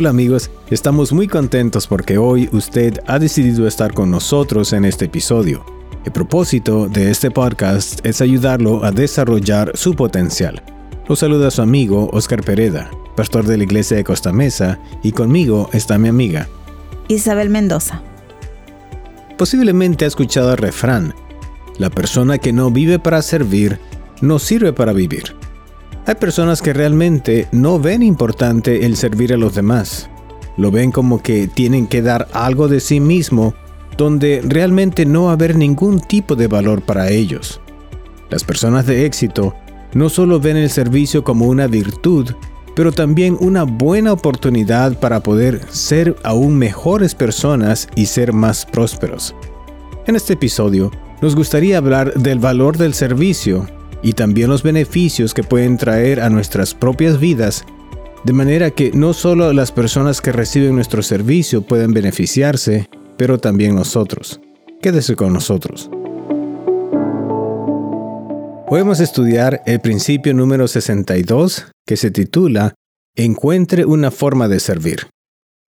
Hola amigos, estamos muy contentos porque hoy usted ha decidido estar con nosotros en este episodio. El propósito de este podcast es ayudarlo a desarrollar su potencial. Lo saluda su amigo Oscar Pereda, pastor de la iglesia de Costa Mesa, y conmigo está mi amiga Isabel Mendoza. Posiblemente ha escuchado el refrán, la persona que no vive para servir, no sirve para vivir. Hay personas que realmente no ven importante el servir a los demás. Lo ven como que tienen que dar algo de sí mismo donde realmente no va a haber ningún tipo de valor para ellos. Las personas de éxito no solo ven el servicio como una virtud, pero también una buena oportunidad para poder ser aún mejores personas y ser más prósperos. En este episodio, nos gustaría hablar del valor del servicio y también los beneficios que pueden traer a nuestras propias vidas, de manera que no solo las personas que reciben nuestro servicio pueden beneficiarse, pero también nosotros. Quédese con nosotros. Podemos estudiar el principio número 62 que se titula Encuentre una forma de servir.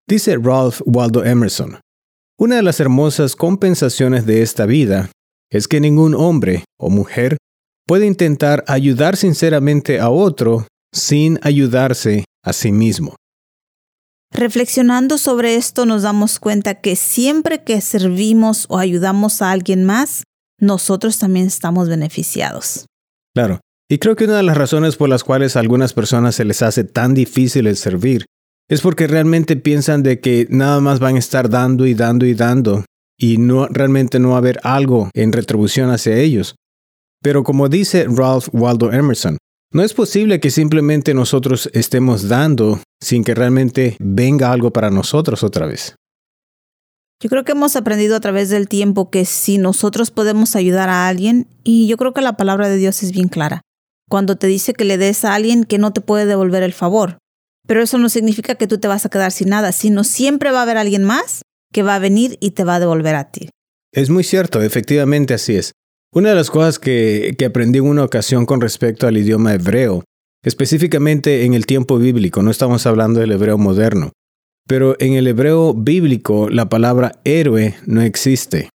Dice Ralph Waldo Emerson, una de las hermosas compensaciones de esta vida es que ningún hombre o mujer puede intentar ayudar sinceramente a otro sin ayudarse a sí mismo. Reflexionando sobre esto nos damos cuenta que siempre que servimos o ayudamos a alguien más, nosotros también estamos beneficiados. Claro, y creo que una de las razones por las cuales a algunas personas se les hace tan difícil el servir es porque realmente piensan de que nada más van a estar dando y dando y dando y no realmente no va a haber algo en retribución hacia ellos. Pero como dice Ralph Waldo Emerson, no es posible que simplemente nosotros estemos dando sin que realmente venga algo para nosotros otra vez. Yo creo que hemos aprendido a través del tiempo que si nosotros podemos ayudar a alguien, y yo creo que la palabra de Dios es bien clara, cuando te dice que le des a alguien que no te puede devolver el favor. Pero eso no significa que tú te vas a quedar sin nada, sino siempre va a haber alguien más que va a venir y te va a devolver a ti. Es muy cierto, efectivamente así es. Una de las cosas que, aprendí en una ocasión con respecto al idioma hebreo, específicamente en el tiempo bíblico, no estamos hablando del hebreo moderno, pero en el hebreo bíblico la palabra héroe no existe.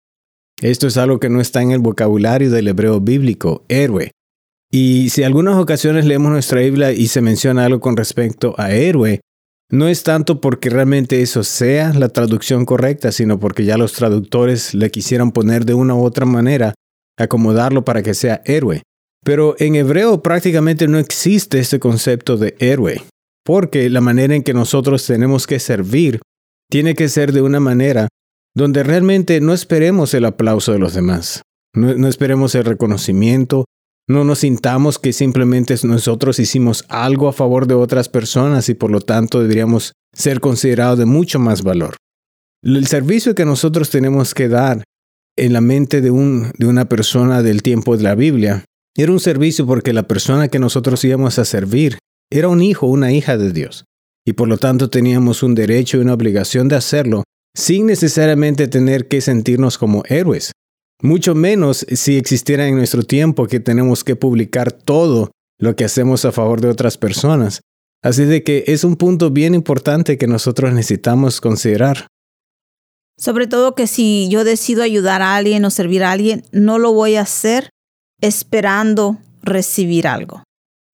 Esto es algo que no está en el vocabulario del hebreo bíblico, héroe. Y si algunas ocasiones leemos nuestra Biblia y se menciona algo con respecto a héroe, no es tanto porque realmente eso sea la traducción correcta, sino porque ya los traductores le quisieran poner de una u otra manera acomodarlo para que sea héroe. Pero en hebreo prácticamente no existe este concepto de héroe, porque la manera en que nosotros tenemos que servir tiene que ser de una manera donde realmente no esperemos el aplauso de los demás, no, esperemos el reconocimiento, no nos sintamos que simplemente nosotros hicimos algo a favor de otras personas y por lo tanto deberíamos ser considerados de mucho más valor. El servicio que nosotros tenemos que dar en la mente de, un, de una persona del tiempo de la Biblia. Era un servicio porque la persona que nosotros íbamos a servir era un hijo, una hija de Dios. Y por lo tanto teníamos un derecho y una obligación de hacerlo sin necesariamente tener que sentirnos como héroes. Mucho menos si existiera en nuestro tiempo que tenemos que publicar todo lo que hacemos a favor de otras personas. Así de que es un punto bien importante que nosotros necesitamos considerar. Sobre todo que si yo decido ayudar a alguien o servir a alguien, no lo voy a hacer esperando recibir algo.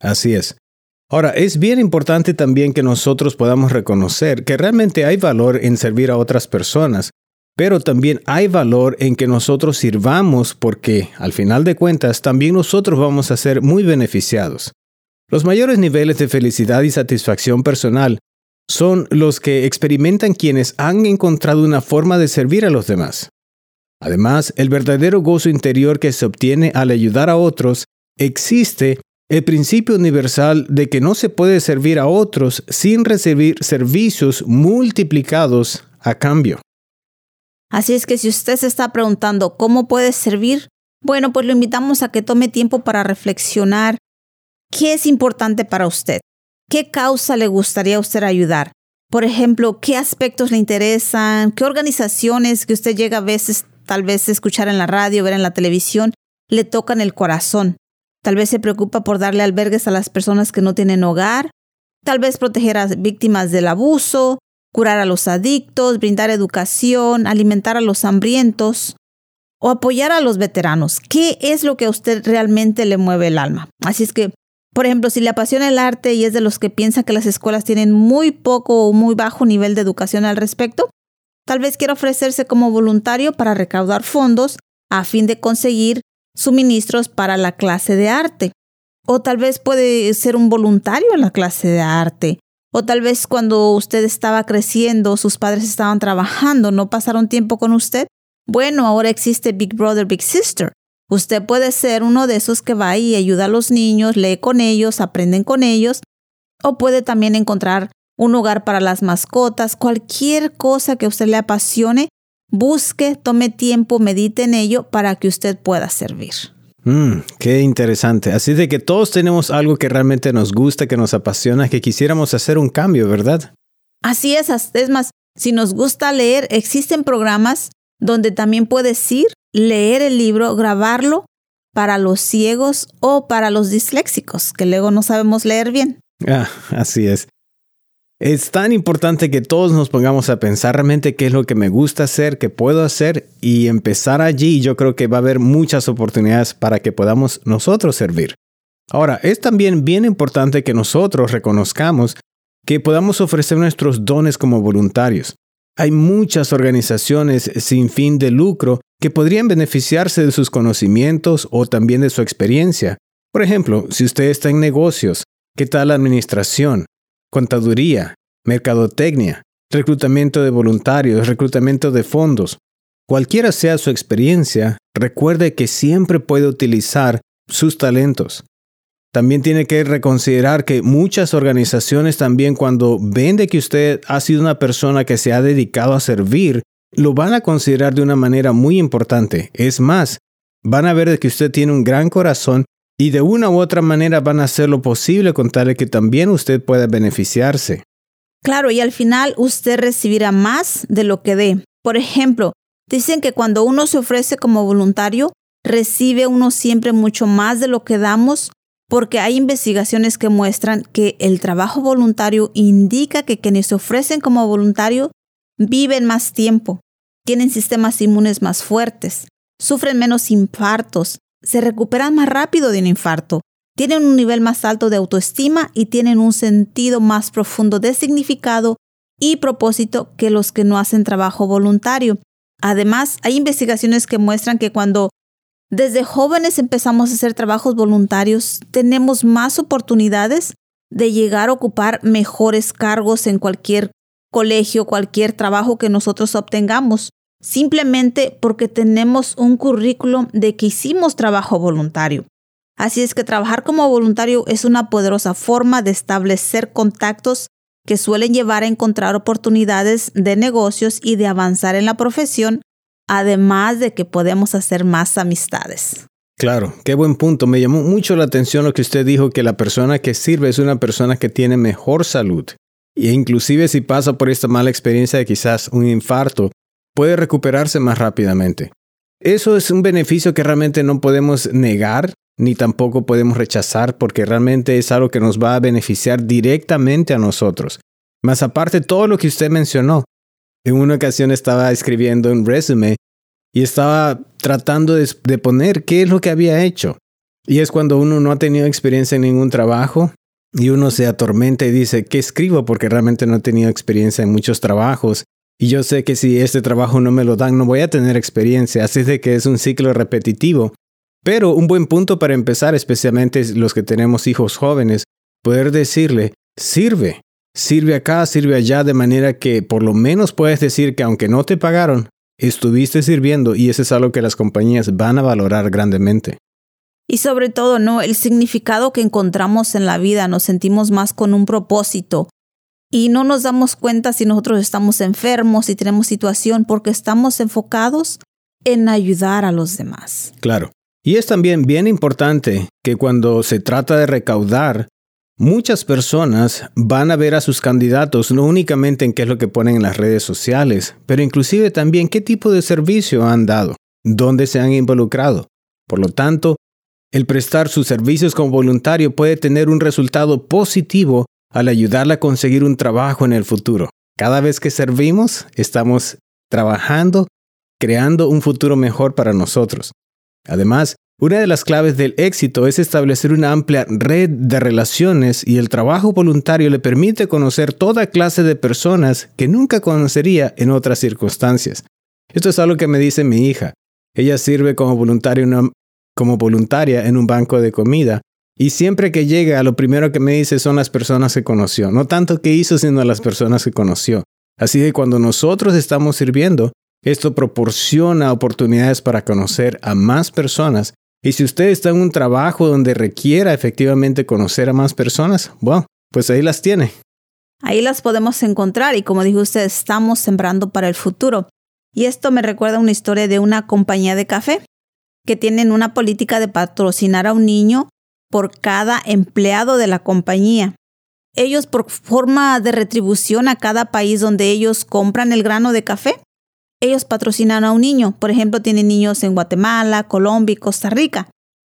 Así es. Ahora, es bien importante también que nosotros podamos reconocer que realmente hay valor en servir a otras personas, pero también hay valor en que nosotros sirvamos porque, al final de cuentas, también nosotros vamos a ser muy beneficiados. Los mayores niveles de felicidad y satisfacción personal son los que experimentan quienes han encontrado una forma de servir a los demás. Además, el verdadero gozo interior que se obtiene al ayudar a otros existe el principio universal de que no se puede servir a otros sin recibir servicios multiplicados a cambio. Así es que si usted se está preguntando cómo puede servir, bueno, pues lo invitamos a que tome tiempo para reflexionar qué es importante para usted. ¿Qué causa le gustaría a usted ayudar? Por ejemplo, ¿qué aspectos le interesan? ¿Qué organizaciones que usted llega a veces, tal vez escuchar en la radio, ver en la televisión, le tocan el corazón? Tal vez se preocupa por darle albergues a las personas que no tienen hogar, tal vez proteger a víctimas del abuso, curar a los adictos, brindar educación, alimentar a los hambrientos o apoyar a los veteranos. ¿Qué es lo que a usted realmente le mueve el alma? Así es que, por ejemplo, si le apasiona el arte y es de los que piensa que las escuelas tienen muy poco o muy bajo nivel de educación al respecto, tal vez quiera ofrecerse como voluntario para recaudar fondos a fin de conseguir suministros para la clase de arte. O tal vez puede ser un voluntario en la clase de arte. O tal vez cuando usted estaba creciendo, sus padres estaban trabajando, no pasaron tiempo con usted. Bueno, ahora existe Big Brother, Big Sister. Usted puede ser uno de esos que va y ayuda a los niños, lee con ellos, aprenden con ellos. O puede también encontrar un hogar para las mascotas, cualquier cosa que a usted le apasione, busque, tome tiempo, medite en ello para que usted pueda servir. Mm, qué interesante. Así de que todos tenemos algo que realmente nos gusta, que nos apasiona, que quisiéramos hacer un cambio, ¿verdad? Así es, es más, si nos gusta leer, existen programas donde también puedes ir, leer el libro, grabarlo para los ciegos o para los disléxicos, que luego no sabemos leer bien. Ah, así es. Es tan importante que todos nos pongamos a pensar realmente qué es lo que me gusta hacer, qué puedo hacer y empezar allí. Yo creo que va a haber muchas oportunidades para que podamos nosotros servir. Ahora, es también bien importante que nosotros reconozcamos que podamos ofrecer nuestros dones como voluntarios. Hay muchas organizaciones sin fin de lucro que podrían beneficiarse de sus conocimientos o también de su experiencia. Por ejemplo, si usted está en negocios, ¿qué tal administración? contaduría, mercadotecnia, reclutamiento de voluntarios, reclutamiento de fondos. Cualquiera sea su experiencia, recuerde que siempre puede utilizar sus talentos. También tiene que reconsiderar que muchas organizaciones también cuando ven de que usted ha sido una persona que se ha dedicado a servir, lo van a considerar de una manera muy importante. Es más, van a ver de que usted tiene un gran corazón y de una u otra manera van a hacer lo posible con tal de que también usted pueda beneficiarse. Claro, y al final usted recibirá más de lo que dé. Por ejemplo, dicen que cuando uno se ofrece como voluntario, recibe uno siempre mucho más de lo que damos porque hay investigaciones que muestran que el trabajo voluntario indica que quienes se ofrecen como voluntario viven más tiempo, tienen sistemas inmunes más fuertes, sufren menos infartos, se recuperan más rápido de un infarto, tienen un nivel más alto de autoestima y tienen un sentido más profundo de significado y propósito que los que no hacen trabajo voluntario. Además, hay investigaciones que muestran que cuando desde jóvenes empezamos a hacer trabajos voluntarios, tenemos más oportunidades de llegar a ocupar mejores cargos en cualquier colegio, cualquier trabajo que nosotros obtengamos simplemente porque tenemos un currículum de que hicimos trabajo voluntario. Así es que trabajar como voluntario es una poderosa forma de establecer contactos que suelen llevar a encontrar oportunidades de negocios y de avanzar en la profesión, además de que podemos hacer más amistades. Claro, qué buen punto. Me llamó mucho la atención lo que usted dijo, que la persona que sirve es una persona que tiene mejor salud. E inclusive si pasa por esta mala experiencia de quizás un infarto, puede recuperarse más rápidamente. Eso es un beneficio que realmente no podemos negar ni tampoco podemos rechazar porque realmente es algo que nos va a beneficiar directamente a nosotros. Más aparte, todo lo que usted mencionó. En una ocasión estaba escribiendo un resumen y estaba tratando de, de, poner qué es lo que había hecho. Y es cuando uno no ha tenido experiencia en ningún trabajo y uno se atormenta y dice, ¿qué escribo? Porque realmente no he tenido experiencia en muchos trabajos y yo sé que si este trabajo no me lo dan, no voy a tener experiencia, así de que es un ciclo repetitivo. Pero un buen punto para empezar, especialmente los que tenemos hijos jóvenes, poder decirle, sirve, sirve acá, sirve allá, de manera que por lo menos puedes decir que aunque no te pagaron, estuviste sirviendo y eso es algo que las compañías van a valorar grandemente. Y sobre todo, ¿no? El significado que encontramos en la vida, nos sentimos más con un propósito, y no nos damos cuenta si nosotros estamos enfermos, y tenemos situación, porque estamos enfocados en ayudar a los demás. Claro. Y es también bien importante que cuando se trata de recaudar, muchas personas van a ver a sus candidatos no únicamente en qué es lo que ponen en las redes sociales, pero inclusive también qué tipo de servicio han dado, dónde se han involucrado. Por lo tanto, el prestar sus servicios como voluntario puede tener un resultado positivo al ayudarla a conseguir un trabajo en el futuro. Cada vez que servimos, estamos trabajando, creando un futuro mejor para nosotros. Además, una de las claves del éxito es establecer una amplia red de relaciones y el trabajo voluntario le permite conocer toda clase de personas que nunca conocería en otras circunstancias. Esto es algo que me dice mi hija. Ella sirve como voluntaria, en un banco de comida y siempre que llega lo primero que me dice son las personas que conoció. No tanto que hizo, sino las personas que conoció. Así que cuando nosotros estamos sirviendo, esto proporciona oportunidades para conocer a más personas y si usted está en un trabajo donde requiera efectivamente conocer a más personas, bueno, pues ahí las tiene. Ahí las podemos encontrar y como dijo usted, estamos sembrando para el futuro. Y esto me recuerda una historia de una compañía de café que tienen una política de patrocinar a un niño por cada empleado de la compañía. Ellos por forma de retribución a cada país donde ellos compran el grano de café, ellos patrocinan a un niño. Por ejemplo, tienen niños en Guatemala, Colombia y Costa Rica.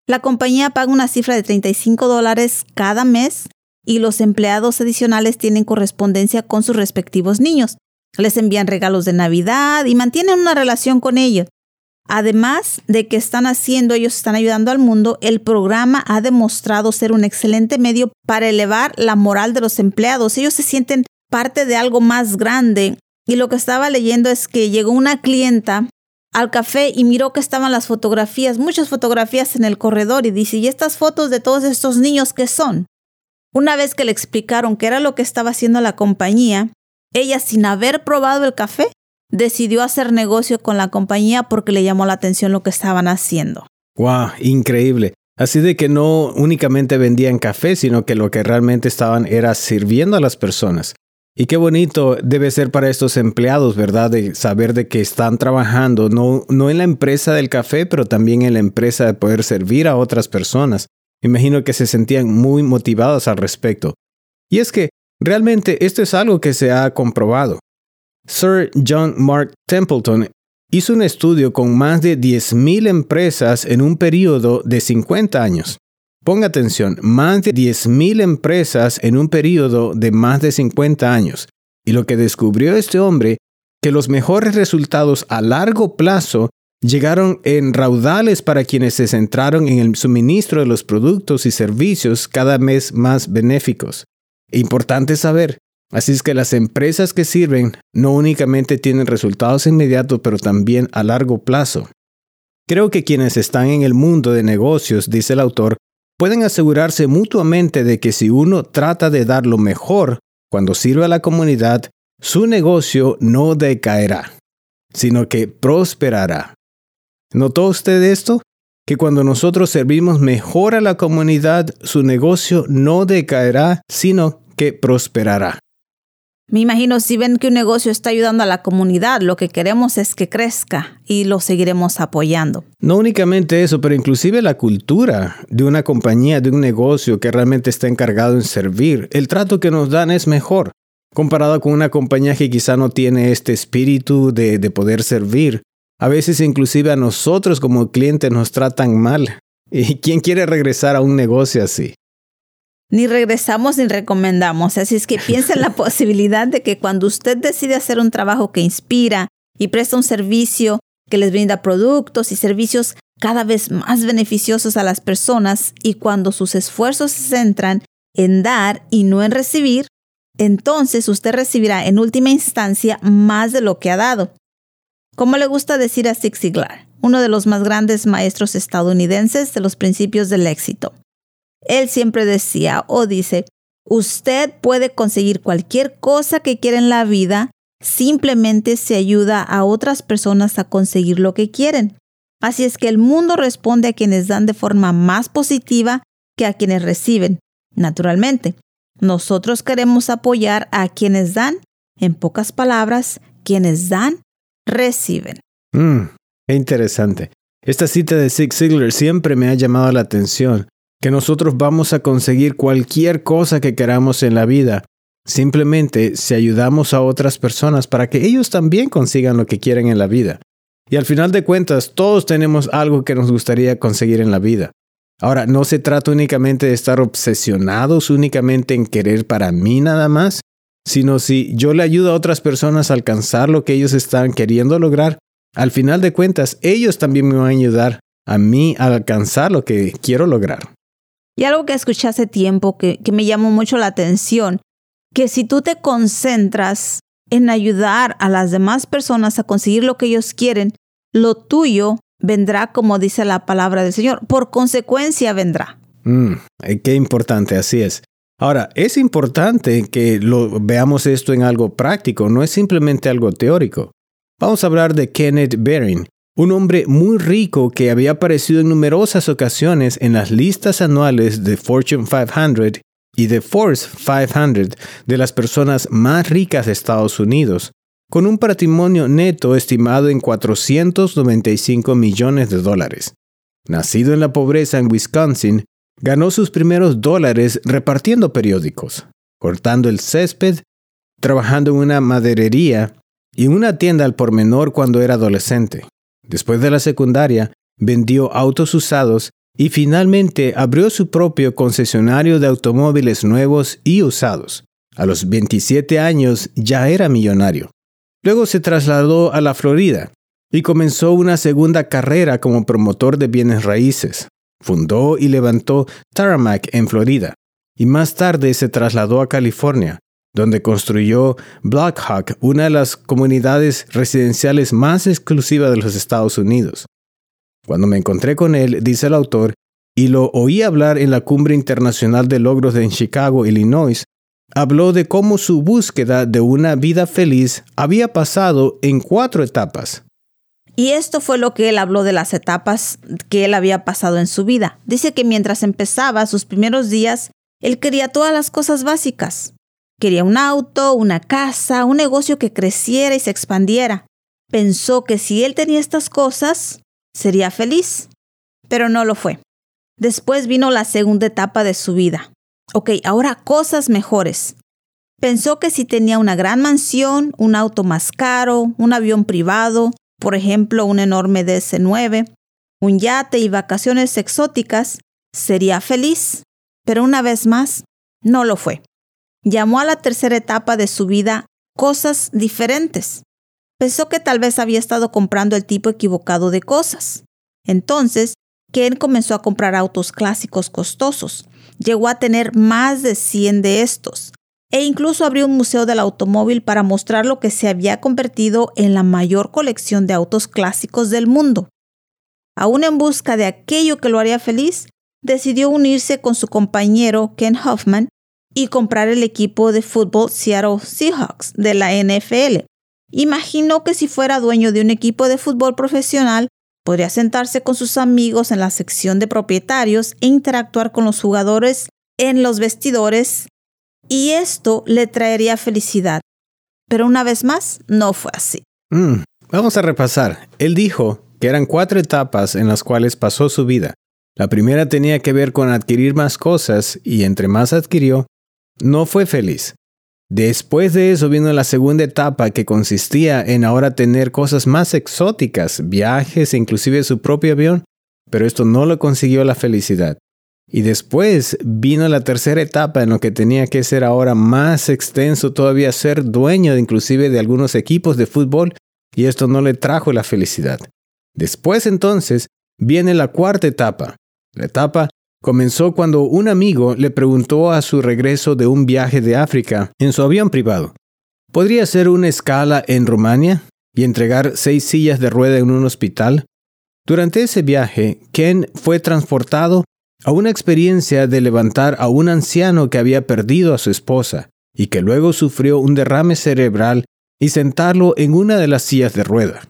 La compañía paga una cifra de 35 dólares cada mes y los empleados adicionales tienen correspondencia con sus respectivos niños. Les envían regalos de Navidad y mantienen una relación con ellos. Además de que están haciendo, ellos están ayudando al mundo, el programa ha demostrado ser un excelente medio para elevar la moral de los empleados. Ellos se sienten parte de algo más grande y lo que estaba leyendo es que llegó una clienta al café y miró que estaban las fotografías, muchas fotografías en el corredor y dice, ¿y estas fotos de todos estos niños qué son? Una vez que le explicaron qué era lo que estaba haciendo la compañía, ella sin haber probado el café, decidió hacer negocio con la compañía porque le llamó la atención lo que estaban haciendo. ¡Wow! Increíble. Así de que no únicamente vendían café, sino que lo que realmente estaban era sirviendo a las personas. Y qué bonito debe ser para estos empleados, ¿verdad? De saber de que están trabajando no, no en la empresa del café, pero también en la empresa de poder servir a otras personas. Imagino que se sentían muy motivados al respecto. Y es que realmente esto es algo que se ha comprobado. Sir John Mark Templeton hizo un estudio con más de 10.000 empresas en un periodo de 50 años. Ponga atención, más de 10.000 empresas en un periodo de más de 50 años. Y lo que descubrió este hombre, que los mejores resultados a largo plazo llegaron en raudales para quienes se centraron en el suministro de los productos y servicios cada vez más benéficos. Importante saber, así es que las empresas que sirven no únicamente tienen resultados inmediatos, pero también a largo plazo. Creo que quienes están en el mundo de negocios, dice el autor, pueden asegurarse mutuamente de que si uno trata de dar lo mejor cuando sirve a la comunidad, su negocio no decaerá, sino que prosperará. ¿Notó usted esto? Que cuando nosotros servimos mejor a la comunidad, su negocio no decaerá, sino que prosperará. Me imagino si ven que un negocio está ayudando a la comunidad, lo que queremos es que crezca y lo seguiremos apoyando. No únicamente eso, pero inclusive la cultura de una compañía, de un negocio que realmente está encargado en servir. El trato que nos dan es mejor comparado con una compañía que quizá no tiene este espíritu de, de poder servir. A veces inclusive a nosotros como clientes nos tratan mal. ¿Y quién quiere regresar a un negocio así? Ni regresamos ni recomendamos. Así es que piensa en la posibilidad de que cuando usted decide hacer un trabajo que inspira y presta un servicio que les brinda productos y servicios cada vez más beneficiosos a las personas y cuando sus esfuerzos se centran en dar y no en recibir, entonces usted recibirá en última instancia más de lo que ha dado. Como le gusta decir a Zig Ziglar, uno de los más grandes maestros estadounidenses de los principios del éxito. Él siempre decía o dice, usted puede conseguir cualquier cosa que quiera en la vida, simplemente se ayuda a otras personas a conseguir lo que quieren. Así es que el mundo responde a quienes dan de forma más positiva que a quienes reciben. Naturalmente, nosotros queremos apoyar a quienes dan. En pocas palabras, quienes dan, reciben. Mm, interesante. Esta cita de Zig Ziglar siempre me ha llamado la atención que nosotros vamos a conseguir cualquier cosa que queramos en la vida, simplemente si ayudamos a otras personas para que ellos también consigan lo que quieren en la vida. Y al final de cuentas, todos tenemos algo que nos gustaría conseguir en la vida. Ahora, no se trata únicamente de estar obsesionados únicamente en querer para mí nada más, sino si yo le ayudo a otras personas a alcanzar lo que ellos están queriendo lograr, al final de cuentas ellos también me van a ayudar a mí a alcanzar lo que quiero lograr. Y algo que escuché hace tiempo que, que me llamó mucho la atención, que si tú te concentras en ayudar a las demás personas a conseguir lo que ellos quieren, lo tuyo vendrá como dice la palabra del Señor. Por consecuencia vendrá. Mm, qué importante, así es. Ahora, es importante que veamos esto en algo práctico, no es simplemente algo teórico. Vamos a hablar de Kenneth Baring, un hombre muy rico que había aparecido en numerosas ocasiones en las listas anuales de Fortune 500 y de Force 500 de las personas más ricas de Estados Unidos, con un patrimonio neto estimado en 495 millones de dólares. Nacido en la pobreza en Wisconsin, ganó sus primeros dólares repartiendo periódicos, cortando el césped, trabajando en una maderería y en una tienda al por menor cuando era adolescente. Después de la secundaria, vendió autos usados y finalmente abrió su propio concesionario de automóviles nuevos y usados. A los 27 años ya era millonario. Luego se trasladó a la Florida y comenzó una segunda carrera como promotor de bienes raíces. Fundó y levantó Taramac en Florida y más tarde se trasladó a California, donde construyó Blackhawk, una de las comunidades residenciales más exclusivas de los Estados Unidos. Cuando me encontré con él, dice el autor, y lo oí hablar en la Cumbre Internacional de Logros en Chicago, Illinois, habló de cómo su búsqueda de una vida feliz había pasado en cuatro etapas. Y esto fue lo que él habló de las etapas que él había pasado en su vida. Dice que mientras empezaba sus primeros días, él quería todas las cosas básicas. Quería un auto, una casa, un negocio que creciera y se expandiera. Pensó que si él tenía estas cosas, sería feliz, pero no lo fue. Después vino la segunda etapa de su vida. Ok, ahora cosas mejores. Pensó que si tenía una gran mansión, un auto más caro, un avión privado, por ejemplo un enorme DC-9, un yate y vacaciones exóticas, sería feliz. Pero una vez más, no lo fue. Llamó a la tercera etapa de su vida cosas diferentes. Pensó que tal vez había estado comprando el tipo equivocado de cosas. Entonces, Ken comenzó a comprar autos clásicos costosos. Llegó a tener más de 100 de estos e incluso abrió un museo del automóvil para mostrar lo que se había convertido en la mayor colección de autos clásicos del mundo. Aún en busca de aquello que lo haría feliz, decidió unirse con su compañero Ken Hoffman y comprar el equipo de fútbol Seattle Seahawks de la NFL. Imaginó que si fuera dueño de un equipo de fútbol profesional, podría sentarse con sus amigos en la sección de propietarios e interactuar con los jugadores en los vestidores y esto le traería felicidad. Pero una vez más, no fue así. Mm, vamos a repasar. Él dijo que eran cuatro etapas en las cuales pasó su vida. La primera tenía que ver con adquirir más cosas y entre más adquirió, no fue feliz. Después de eso vino la segunda etapa que consistía en ahora tener cosas más exóticas, viajes e inclusive su propio avión, pero esto no lo consiguió la felicidad. Y después vino la tercera etapa en lo que tenía que ser ahora más extenso, todavía ser dueño inclusive de algunos equipos de fútbol, y esto no le trajo la felicidad. Después entonces viene la cuarta etapa, la etapa comenzó cuando un amigo le preguntó a su regreso de un viaje de África en su avión privado. ¿Podría hacer una escala en Rumania y entregar seis sillas de rueda en un hospital? Durante ese viaje, Ken fue transportado a una experiencia de levantar a un anciano que había perdido a su esposa y que luego sufrió un derrame cerebral y sentarlo en una de las sillas de rueda.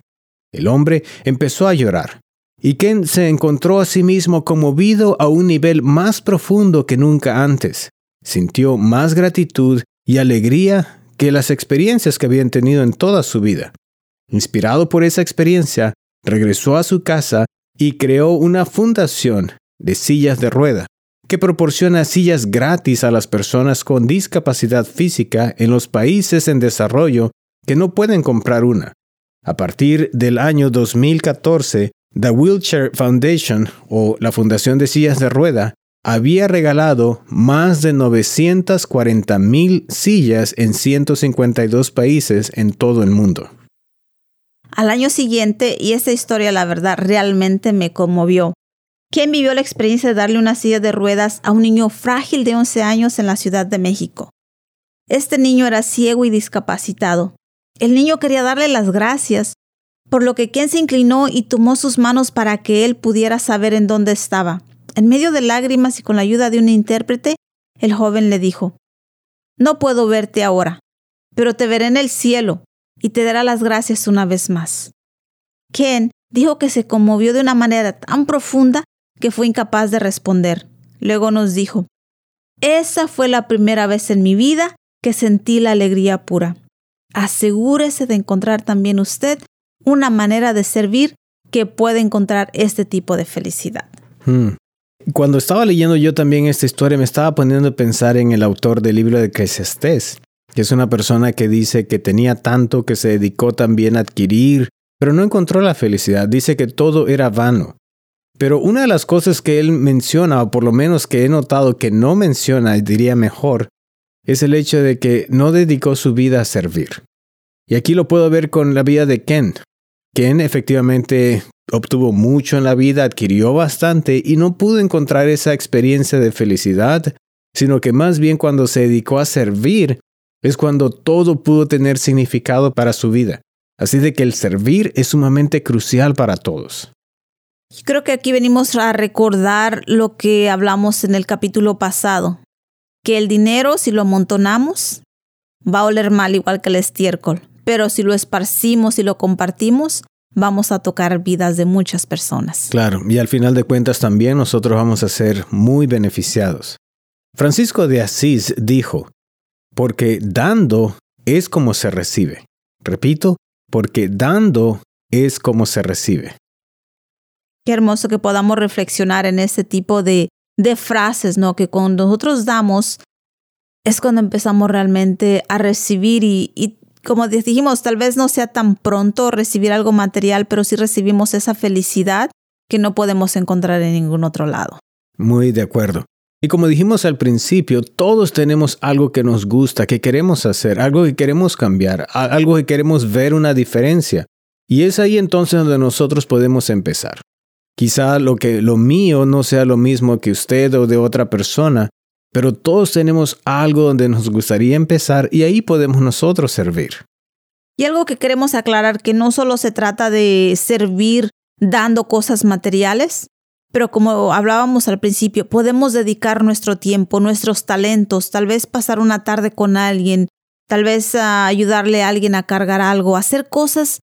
El hombre empezó a llorar y Ken se encontró a sí mismo conmovido a un nivel más profundo que nunca antes. Sintió más gratitud y alegría que las experiencias que habían tenido en toda su vida. Inspirado por esa experiencia, regresó a su casa y creó una fundación de sillas de rueda que proporciona sillas gratis a las personas con discapacidad física en los países en desarrollo que no pueden comprar una. A partir del año 2014, The Wheelchair Foundation o la Fundación de Sillas de Rueda había regalado más de 940 mil sillas en 152 países en todo el mundo. Al año siguiente, y esta historia la verdad realmente me conmovió, Ken vivió la experiencia de darle una silla de ruedas a un niño frágil de 11 años en la Ciudad de México. Este niño era ciego y discapacitado. El niño quería darle las gracias, por lo que Ken se inclinó y tomó sus manos para que él pudiera saber en dónde estaba. En medio de lágrimas y con la ayuda de un intérprete, el joven le dijo, No puedo verte ahora, pero te veré en el cielo y te dará las gracias una vez más. Ken dijo que se conmovió de una manera tan profunda que fue incapaz de responder. Luego nos dijo, Esa fue la primera vez en mi vida que sentí la alegría pura. Asegúrese de encontrar también usted una manera de servir que pueda encontrar este tipo de felicidad. Hmm. Cuando estaba leyendo yo también esta historia, me estaba poniendo a pensar en el autor del libro de Eclesiastés, que es una persona que dice que tenía tanto que se dedicó también a adquirir, pero no encontró la felicidad. Dice que todo era vano. Pero una de las cosas que él menciona, o por lo menos que he notado que no menciona, diría mejor, es el hecho de que no dedicó su vida a servir. Y aquí lo puedo ver con la vida de Ken. Ken efectivamente obtuvo mucho en la vida, adquirió bastante y no pudo encontrar esa experiencia de felicidad, sino que más bien cuando se dedicó a servir es cuando todo pudo tener significado para su vida. Así de que el servir es sumamente crucial para todos. Creo que aquí venimos a recordar lo que hablamos en el capítulo pasado, que el dinero si lo amontonamos va a oler mal igual que el estiércol, pero si lo esparcimos y lo compartimos, vamos a tocar vidas de muchas personas. Claro, y al final de cuentas también nosotros vamos a ser muy beneficiados. Francisco de Asís dijo, porque dando es como se recibe. Repito, porque dando es como se recibe. Qué hermoso que podamos reflexionar en este tipo de, de frases, ¿no? Que cuando nosotros damos es cuando empezamos realmente a recibir y, y como dijimos, tal vez no sea tan pronto recibir algo material, pero sí recibimos esa felicidad que no podemos encontrar en ningún otro lado. Muy de acuerdo. Y como dijimos al principio, todos tenemos algo que nos gusta, que queremos hacer, algo que queremos cambiar, algo que queremos ver una diferencia. Y es ahí entonces donde nosotros podemos empezar. Quizá lo que lo mío no sea lo mismo que usted o de otra persona, pero todos tenemos algo donde nos gustaría empezar y ahí podemos nosotros servir. Y algo que queremos aclarar, que no solo se trata de servir dando cosas materiales, pero como hablábamos al principio, podemos dedicar nuestro tiempo, nuestros talentos, tal vez pasar una tarde con alguien, tal vez ayudarle a alguien a cargar algo, hacer cosas,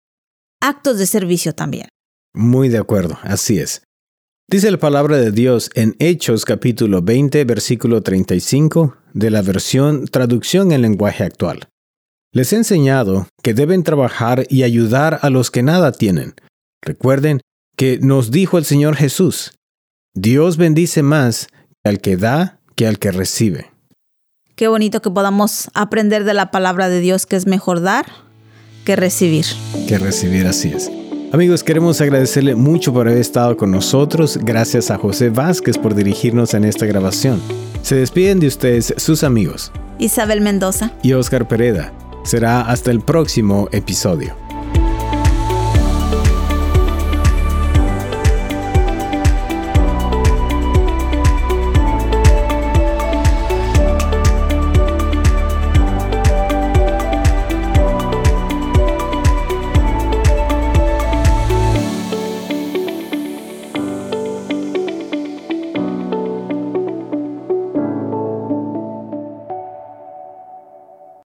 actos de servicio también. Muy de acuerdo, así es. Dice la palabra de Dios en Hechos capítulo 20, versículo 35 de la versión traducción en lenguaje actual. Les he enseñado que deben trabajar y ayudar a los que nada tienen. Recuerden que nos dijo el Señor Jesús, Dios bendice más al que da que al que recibe. Qué bonito que podamos aprender de la palabra de Dios que es mejor dar que recibir. Que recibir así es. Amigos, queremos agradecerle mucho por haber estado con nosotros. Gracias a José Vázquez por dirigirnos en esta grabación. Se despiden de ustedes sus amigos. Isabel Mendoza. Y Oscar Pereda. Será hasta el próximo episodio.